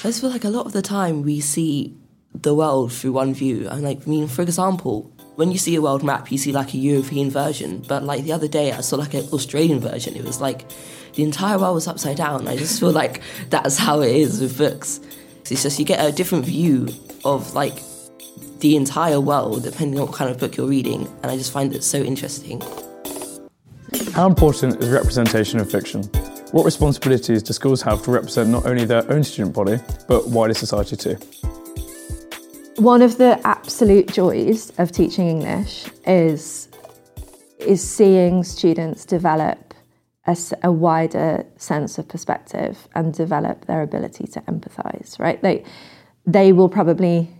I just feel like a lot of the time we see the world through one view. And like, I mean, for example, when you see a world map, you see like a European version. But like the other day, I saw like an Australian version. It was like the entire world was upside down. I just feel like that's how it is with books. It's just you get a different view of like the entire world depending on what kind of book you're reading. And I just find it so interesting. How important is representation in fiction? What responsibilities do schools have to represent not only their own student body, but wider society too? One of the absolute joys of teaching English is, is seeing students develop a, a wider sense of perspective and develop their ability to empathise, right? They, they will probably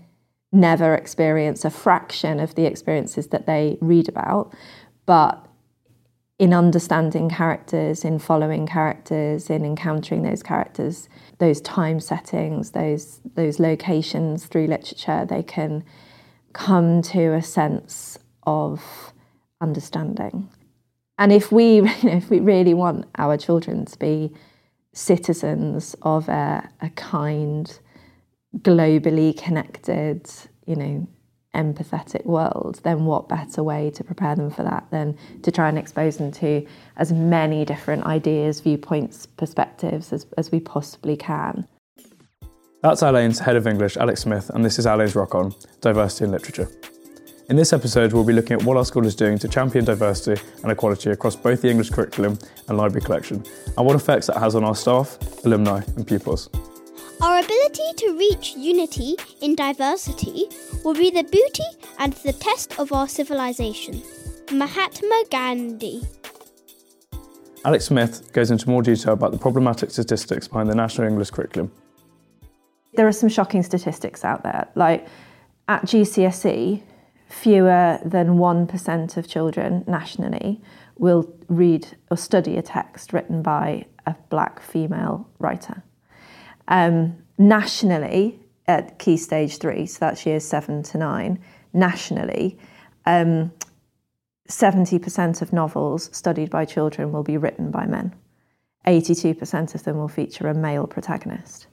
never experience a fraction of the experiences that they read about, but in understanding characters, in following characters, in encountering those characters, those time settings, those those locations through literature, they can come to a sense of understanding. And if we, you know, if we really want our children to be citizens of a, a kind, globally connected, you know, empathetic world, then what better way to prepare them for that than to try and expose them to as many different ideas, viewpoints, perspectives as, as we possibly can. That's Alleyn's Head of English, Alex Smith, and this is Alleyn's ROCCK On, Diversity in Literature. In this episode, we'll be looking at what our school is doing to champion diversity and equality across both the English curriculum and library collection, and what effects that has on our staff, alumni, and pupils. Our ability to reach unity in diversity will be the beauty and the test of our civilization. Mahatma Gandhi. Alex Smith goes into more detail about the problematic statistics behind the National English curriculum. There are some shocking statistics out there. Like at GCSE, fewer than 1% of children nationally will read or study a text written by a black female writer. Um, nationally, at key stage three, so that's years seven to nine, nationally, um, 70% of novels studied by children will be written by men. 82% of them will feature a male protagonist.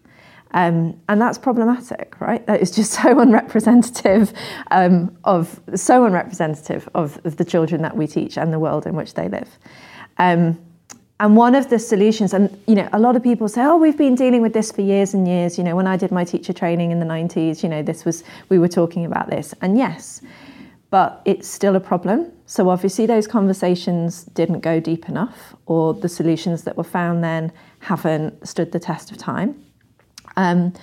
Um, and that's problematic, right? That is just so unrepresentative um, of so unrepresentative of, of, the children that we teach and the world in which they live. Um, and one of the solutions, and you know, a lot of people say, "Oh, we've been dealing with this for years and years." You know, when I did my teacher training in the '90s, you know, this was we were talking about this, and yes, but it's still a problem. So obviously, those conversations didn't go deep enough, or the solutions that were found then haven't stood the test of time. Um,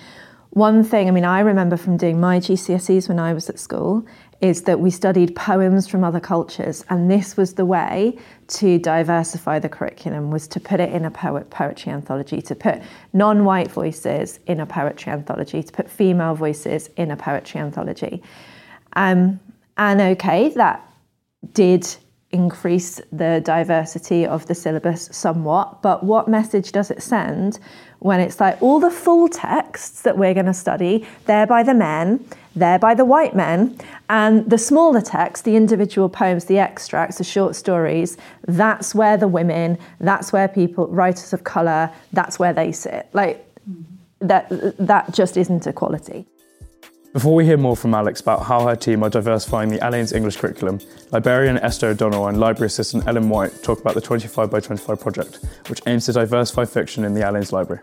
one thing, I mean, I remember from doing my GCSEs when I was at school, is that we studied poems from other cultures and this was the way to diversify the curriculum was to put it in a poet poetry anthology to put non-white voices in a poetry anthology to put female voices in a poetry anthology. Um, and okay that did increase the diversity of the syllabus somewhat but what message does it send when it's like all the full texts that we're going to study they're by the men there by the white men. And the smaller text, the individual poems, the extracts, the short stories, that's where the women, that's where people, writers of colour, that's where they sit. Like, mm-hmm. that, that just isn't equality. Before we hear more from Alex about how her team are diversifying the Alleyn's English curriculum, librarian Esther O'Donnell and library assistant Ellen White talk about the 25 by 25 project, which aims to diversify fiction in the Alleyn's library.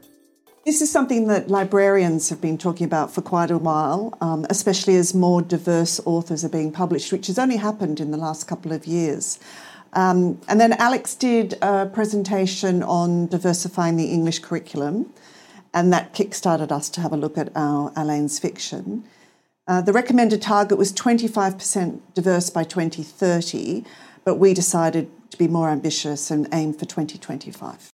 This is something that librarians have been talking about for quite a while, um, especially as more diverse authors are being published, which has only happened in the last couple of years. Um, and then Alex did a presentation on diversifying the English curriculum, and that kickstarted us to have a look at our Alleyn's fiction. Uh, the recommended target was 25% diverse by 2030, but we decided to be more ambitious and aim for 2025.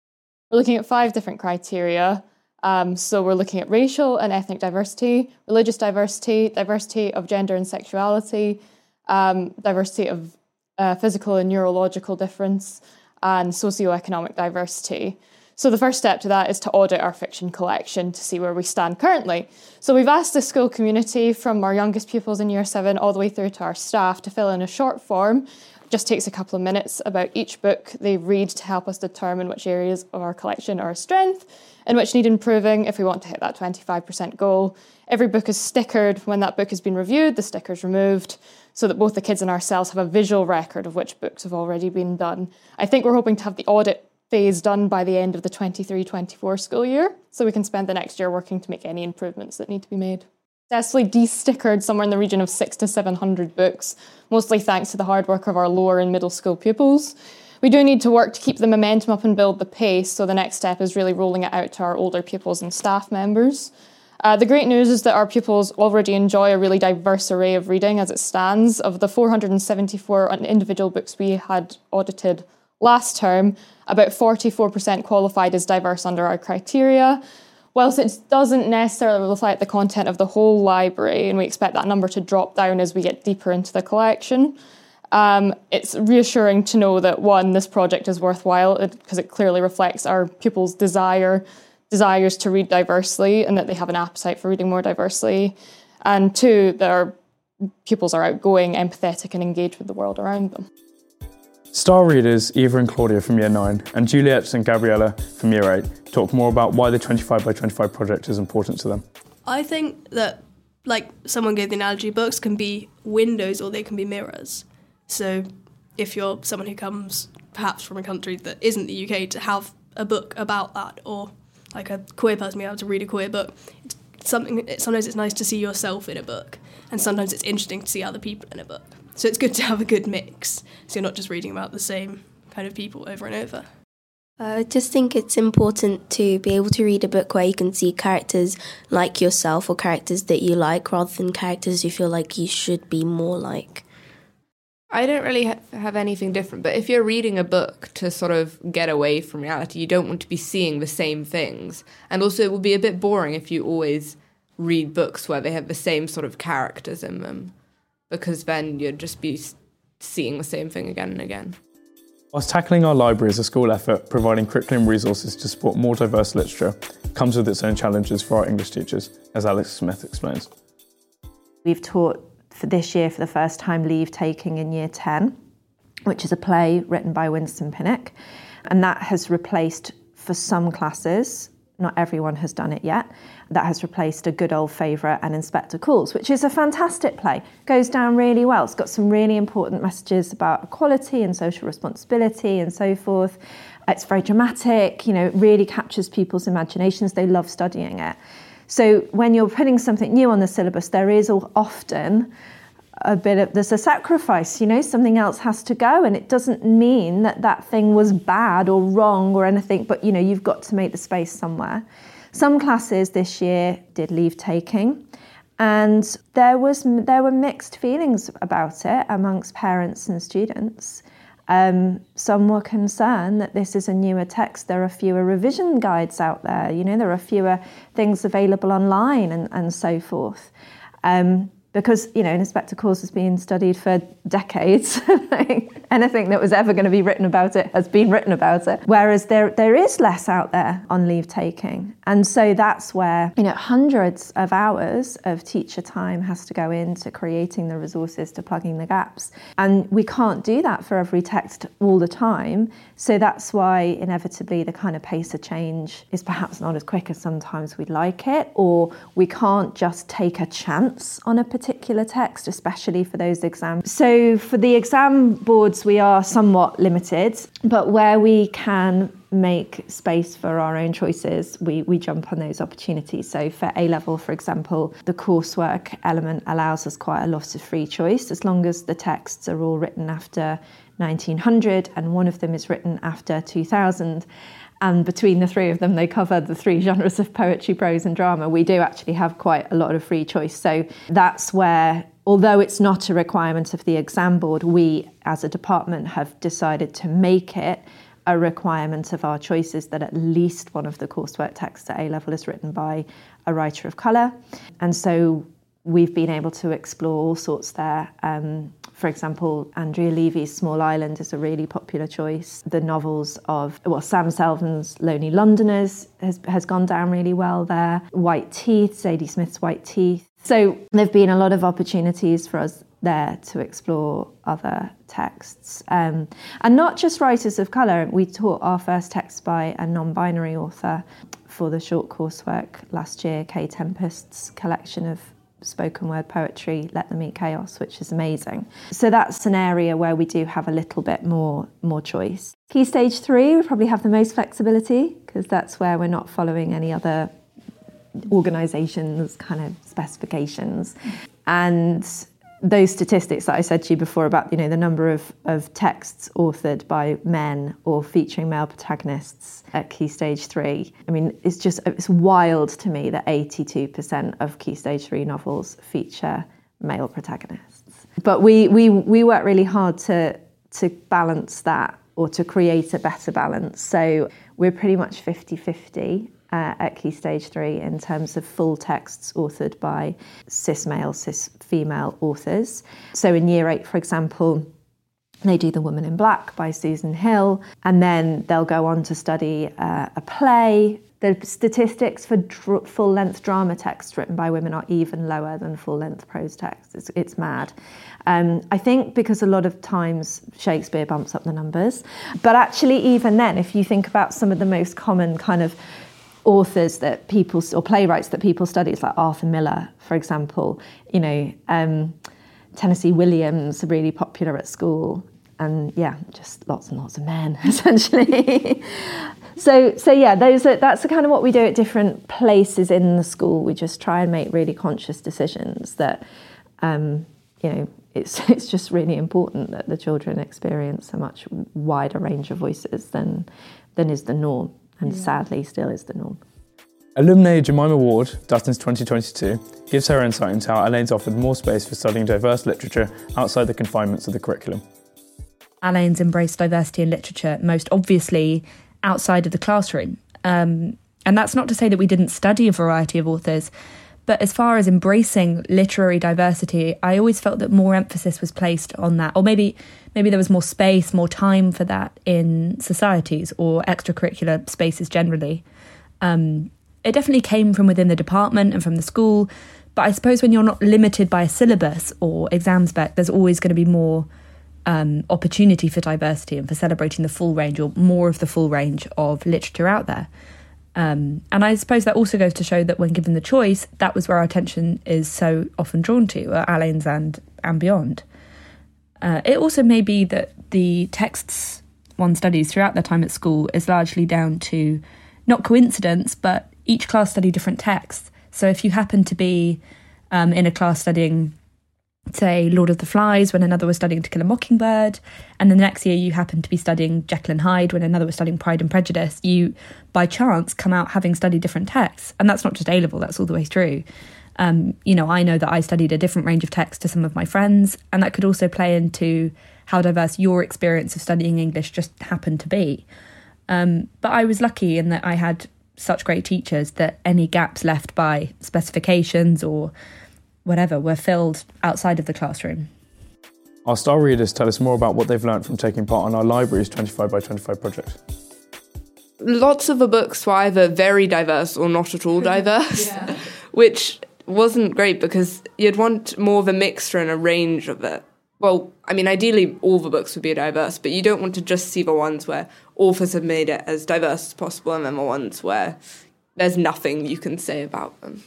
We're looking at five different criteria um, so we're looking at racial and ethnic diversity, religious diversity, diversity of gender and sexuality, um, diversity of uh, physical and neurological difference, and socioeconomic diversity. So the first step to that is to audit our fiction collection to see where we stand currently. So we've asked the school community from our youngest pupils in year seven all the way through to our staff to fill in a short form just takes a couple of minutes about each book they read to help us determine which areas of our collection are a strength and which need improving if we want to hit that 25% goal. Every book is stickered. When that book has been reviewed, the sticker's removed so that both the kids and ourselves have a visual record of which books have already been done. I think we're hoping to have the audit phase done by the end of the 23 24 school year so we can spend the next year working to make any improvements that need to be made successfully de-stickered somewhere in the region of six to 700 books, mostly thanks to the hard work of our lower and middle school pupils. We do need to work to keep the momentum up and build the pace, so the next step is really rolling it out to our older pupils and staff members. Uh, the great news is that our pupils already enjoy a really diverse array of reading as it stands. Of the 474 individual books we had audited last term, about 44% qualified as diverse under our criteria, whilst it doesn't necessarily reflect the content of the whole library, and we expect that number to drop down as we get deeper into the collection, um, it's reassuring to know that one, this project is worthwhile because it clearly reflects our pupils' desire desires to read diversely and that they have an appetite for reading more diversely, and two, that our pupils are outgoing, empathetic, and engaged with the world around them. Star readers Eva and Claudia from Year 9 and Juliet and Gabriella from Year 8 talk more about why the 25 by 25 project is important to them. I think that, like someone gave the analogy, books can be windows or they can be mirrors. So if you're someone who comes perhaps from a country that isn't the UK, to have a book about that or like a queer person being able to read a queer book, it's something. Sometimes it's nice to see yourself in a book, and sometimes it's interesting to see other people in a book. So it's good to have a good mix, so you're not just reading about the same kind of people over and over. I just think it's important to be able to read a book where you can see characters like yourself or characters that you like rather than characters you feel like you should be more like. I don't really ha- have anything different, but if you're reading a book to sort of get away from reality, you don't want to be seeing the same things. And also, it would be a bit boring if you always read books where they have the same sort of characters in them because then you'd just be seeing the same thing again and again. Whilst tackling our library as a school effort, providing curriculum resources to support more diverse literature comes with its own challenges for our English teachers, as Alex Smith explains. We've taught for this year for the first time Leave Taking in Year 10, which is a play written by Winsome Pinnock, and that has replaced for some classes not everyone has done it yet. That has replaced a good old favourite and Inspector Calls, which is a fantastic play. Goes down really well. It's got some really important messages about equality and social responsibility and so forth. It's very dramatic, you know, it really captures people's imaginations. They love studying it. So when you're putting something new on the syllabus, there is often a bit of there's a sacrifice you know something else has to go and it doesn't mean that that thing was bad or wrong or anything but you know you've got to make the space somewhere some classes this year did leave taking and there was there were mixed feelings about it amongst parents and students um, some were concerned that this is a newer text. There are fewer revision guides out there. You know, there are fewer things available online and, and so forth. Um, because you know Inspector Calls has been studied for decades. Anything that was ever going to be written about it has been written about it. Whereas there there is less out there on leave taking, and so that's where you know hundreds of hours of teacher time has to go into creating the resources to plugging the gaps, and we can't do that for every text all the time. So that's why inevitably the kind of pace of change is perhaps not as quick as sometimes we'd like it, or we can't just take a chance on a particular particular text, especially for those exams. So for the exam boards, we are somewhat limited, but where we can make space for our own choices, we, we jump on those opportunities. So for A level, for example, the coursework element allows us quite a lot of free choice as long as the texts are all written after 1900 and one of them is written after 2000 and between the three of them they cover the three genres of poetry prose and drama we do actually have quite a lot of free choice so that's where although it's not a requirement of the exam board we as a department have decided to make it a requirement of our choices that at least one of the coursework texts at A level is written by a writer of colour. And so we've been able to explore all sorts there. Um, for example, Andrea Levy's Small Island is a really popular choice. The novels of, well, Sam Selvon's Lonely Londoners has, has gone down really well there. White Teeth, Zadie Smith's White Teeth, So there've been a lot of opportunities for us there to explore other texts. Um, and not just writers of colour. We taught our first text by a non binary author for the short coursework last year, Kae Tempest's collection of spoken word poetry, Let Them Eat Chaos, which is amazing. So that's an area where we do have a little bit more, more choice. Key stage three, we probably have the most flexibility because that's where we're not following any other organisations' kind of specifications. And those statistics that I said to you before about you know the number of, of texts authored by men or featuring male protagonists at Key Stage Three, I mean it's just it's wild to me that 82% of Key Stage Three novels feature male protagonists. But we we we work really hard to to balance that or to create a better balance. So we're pretty much 50-50 uh, at Key Stage 3 in terms of full texts authored by cis male, cis female authors. So in Year 8, for example, they do The Woman in Black by Susan Hill, and then they'll go on to study uh, a play. The statistics for dr- full length drama texts written by women are even lower than full length prose texts. It's, it's mad. Um, I think because a lot of times Shakespeare bumps up the numbers. But actually, even then, if you think about some of the most common kind of authors that people or playwrights that people study. It's like Arthur Miller, for example. You know, um, Tennessee Williams, really popular at school, and yeah, just lots and lots of men essentially. so, so yeah, those are that's kind of what we do at different places in the school. We just try and make really conscious decisions that, um, you know. It's, it's just really important that the children experience a much wider range of voices than, than is the norm and yeah. sadly still is the norm. Alumni Jemima Ward, Dutton's 2022, gives her insight into how Alleyn's offered more space for studying diverse literature outside the confinements of the curriculum. Alleyn's embraced diversity in literature most obviously outside of the classroom. Um, and that's not to say that we didn't study a variety of authors, but as far as embracing literary diversity, I always felt that more emphasis was placed on that, or maybe maybe there was more space, more time for that in societies or extracurricular spaces generally. Um, it definitely came from within the department and from the school, but I suppose when you're not limited by a syllabus or exam spec, there's always going to be more um, opportunity for diversity and for celebrating the full range or more of the full range of literature out there. Um, and I suppose that also goes to show that when given the choice, that was where our attention is so often drawn to, at Alleyn's and, and beyond. Uh, it also may be that the texts one studies throughout their time at school is largely down to not coincidence, but each class study different texts. So if you happen to be um, in a class studying say Lord of the Flies when another was studying To Kill a Mockingbird, and then the next year you happen to be studying Jekyll and Hyde when another was studying Pride and Prejudice, you by chance come out having studied different texts, and that's not just A level; that's all the way through. Um, you know, I know that I studied a different range of texts to some of my friends, and that could also play into how diverse your experience of studying English just happened to be. Um, but I was lucky in that I had such great teachers that any gaps left by specifications or whatever were filled outside of the classroom. Our star readers tell us more about what they've learned from taking part in our library's 25 by 25 project. Lots of the books were either very diverse or not at all diverse, yeah. which wasn't great because you'd want more of a mixture and a range of it. Well, I mean, ideally all the books would be diverse, but you don't want to just see the ones where authors have made it as diverse as possible and then the ones where there's nothing you can say about them.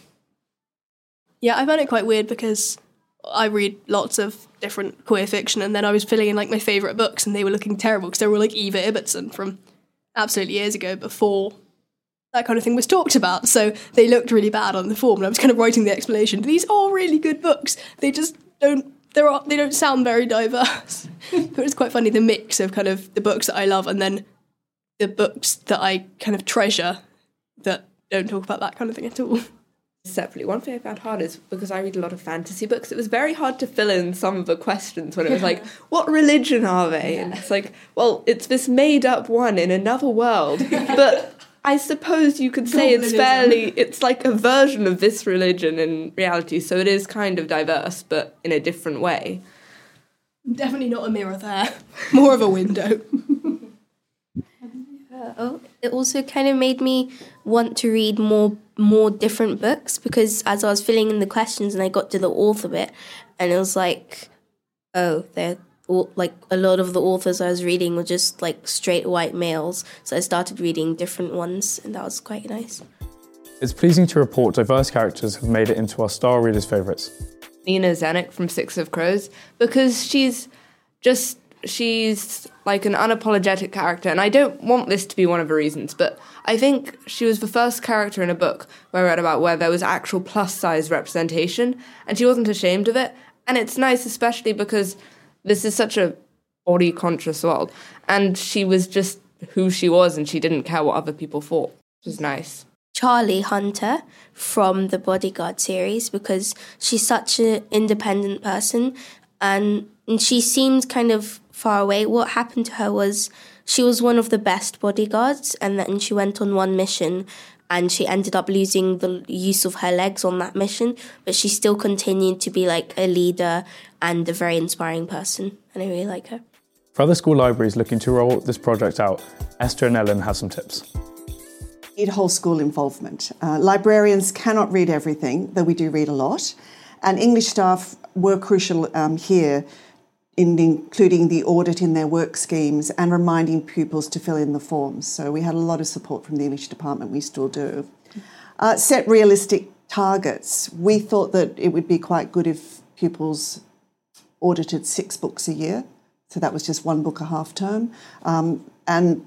Yeah, I found it quite weird because I read lots of different queer fiction, and then I was filling in like my favourite books, and they were looking terrible because they were like Eva Ibbotson from absolutely years ago before that kind of thing was talked about. So they looked really bad on the form, and I was kind of writing the explanation. These are really good books. They just don't. There are, they don't sound very diverse. but it's quite funny the mix of kind of the books that I love and then the books that I kind of treasure that don't talk about that kind of thing at all separately. One thing I found hard is because I read a lot of fantasy books, it was very hard to fill in some of the questions when it was like, what religion are they? Yeah. And it's like, well, it's this made up one in another world. but I suppose you could say it's fairly, it's like a version of this religion in reality. So it is kind of diverse, but in a different way. Definitely not a mirror there, more of a window. Uh, oh, it also kind of made me want to read more more different books because as I was filling in the questions and I got to the author bit, and it was like, oh, they're all, like a lot of the authors I was reading were just like straight white males. So I started reading different ones, and that was quite nice. It's pleasing to report diverse characters have made it into our star readers' favourites. Nina Zenik from Six of Crows because she's just she's like an unapologetic character and I don't want this to be one of the reasons but I think she was the first character in a book where I read about where there was actual plus size representation and she wasn't ashamed of it. And it's nice especially because this is such a body conscious world and she was just who she was and she didn't care what other people thought which was nice. Charley Hunter from the Bodyguard series because she's such an independent person and, and she seemed kind of far away. What happened to her was she was one of the best bodyguards and then she went on one mission and she ended up losing the use of her legs on that mission, but she still continued to be like a leader and a very inspiring person and I really like her. For other school libraries looking to roll this project out, Esther and Ellen have some tips need whole school involvement. Uh, librarians cannot read everything, though we do read a lot, and English staff were crucial um, here in including the audit in their work schemes and reminding pupils to fill in the forms. So we had a lot of support from the English department, we still do. Uh, set realistic targets. We thought that it would be quite good if pupils audited six books a year. So that was just one book a half term. Um, and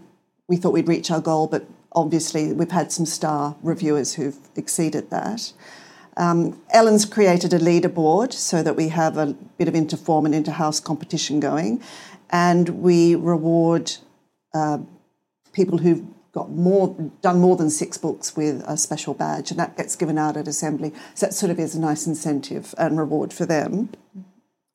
we thought we'd reach our goal, but obviously we've had some star reviewers who've exceeded that. Um, Ellen's created a leaderboard so that we have a bit of interform and inter-house competition going, and we reward uh, people who've got more done more than six books with a special badge, and that gets given out at assembly. So that sort of is a nice incentive and reward for them.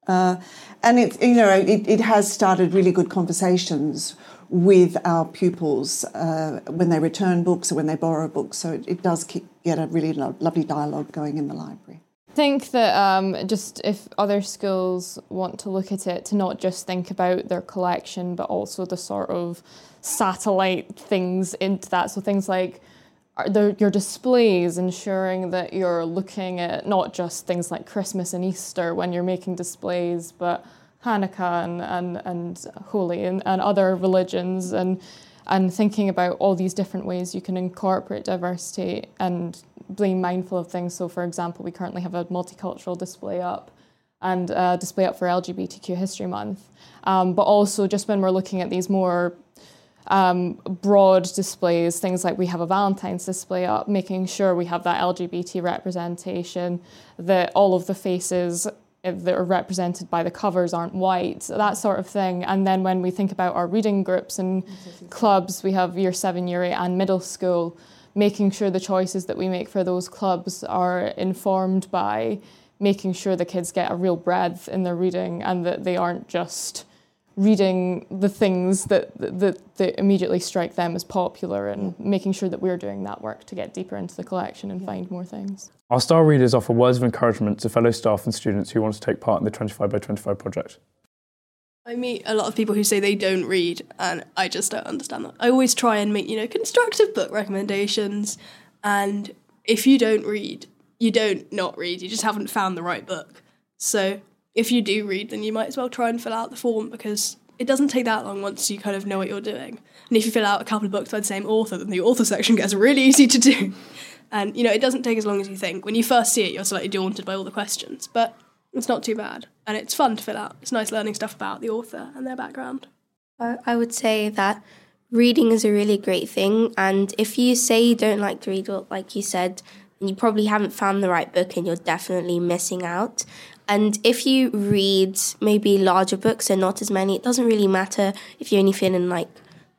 Uh, and it, you know, it, it has started really good conversations with our pupils uh, when they return books or when they borrow books. So it, it does keep, get a really lo- lovely dialogue going in the library. I think that um, just if other schools want to look at it, to not just think about their collection, but also the sort of satellite things into that. So things like the, your displays, ensuring that you're looking at not just things like Christmas and Easter when you're making displays, but Hanukkah and, and, and Holi and, and other religions and and thinking about all these different ways you can incorporate diversity and being mindful of things. So, for example, we currently have a multicultural display up and a display up for LGBTQ History Month. Um, but also, just when we're looking at these more um, broad displays, things like we have a Valentine's display up, making sure we have that LGBT representation, that all of the faces that are represented by the covers aren't white, that sort of thing. And then when we think about our reading groups and clubs, we have year seven, year eight, and middle school, making sure the choices that we make for those clubs are informed by making sure the kids get a real breadth in their reading and that they aren't just reading the things that, that, that immediately strike them as popular and making sure that we're doing that work to get deeper into the collection and find more things. Our star readers offer words of encouragement to fellow staff and students who want to take part in the 25 by 25 project. I meet a lot of people who say they don't read, and I just don't understand that. I always try and make, you know, constructive book recommendations, and if you don't read, you don't not read, you just haven't found the right book. So if you do read, then you might as well try and fill out the form because it doesn't take that long once you kind of know what you're doing. And if you fill out a couple of books by the same author, then the author section gets really easy to do. And you know, it doesn't take as long as you think. When you first see it, you're slightly daunted by all the questions, but it's not too bad. And it's fun to fill out. It's nice learning stuff about the author and their background. I would say that reading is a really great thing. And if you say you don't like to read, like you said, you probably haven't found the right book and you're definitely missing out. And if you read maybe larger books and not as many, it doesn't really matter if you're only feeling like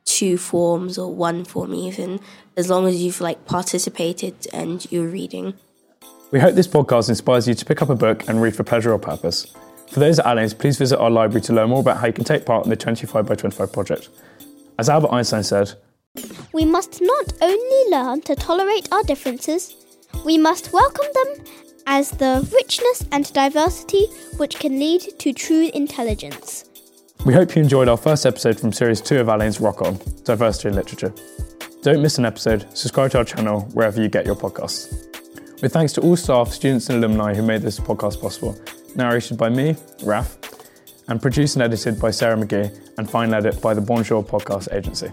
two forms or one form even, as long as you've like participated and you're reading. We hope this podcast inspires you to pick up a book and read for pleasure or purpose. For those at Alleyns, please visit our library to learn more about how you can take part in the 25 by 25 project. As Albert Einstein said, We must not only learn to tolerate our differences, we must welcome them as the richness and diversity which can lead to true intelligence. We hope you enjoyed our first episode from Series 2 of Alleyn's ROCCK On Diversity in Literature. Don't miss an episode, subscribe to our channel wherever you get your podcasts. With thanks to all staff, students, and alumni who made this podcast possible. Narrated by me, Raph, and produced and edited by Sarah Magee, and final edit by the Bonjour Podcast Agency.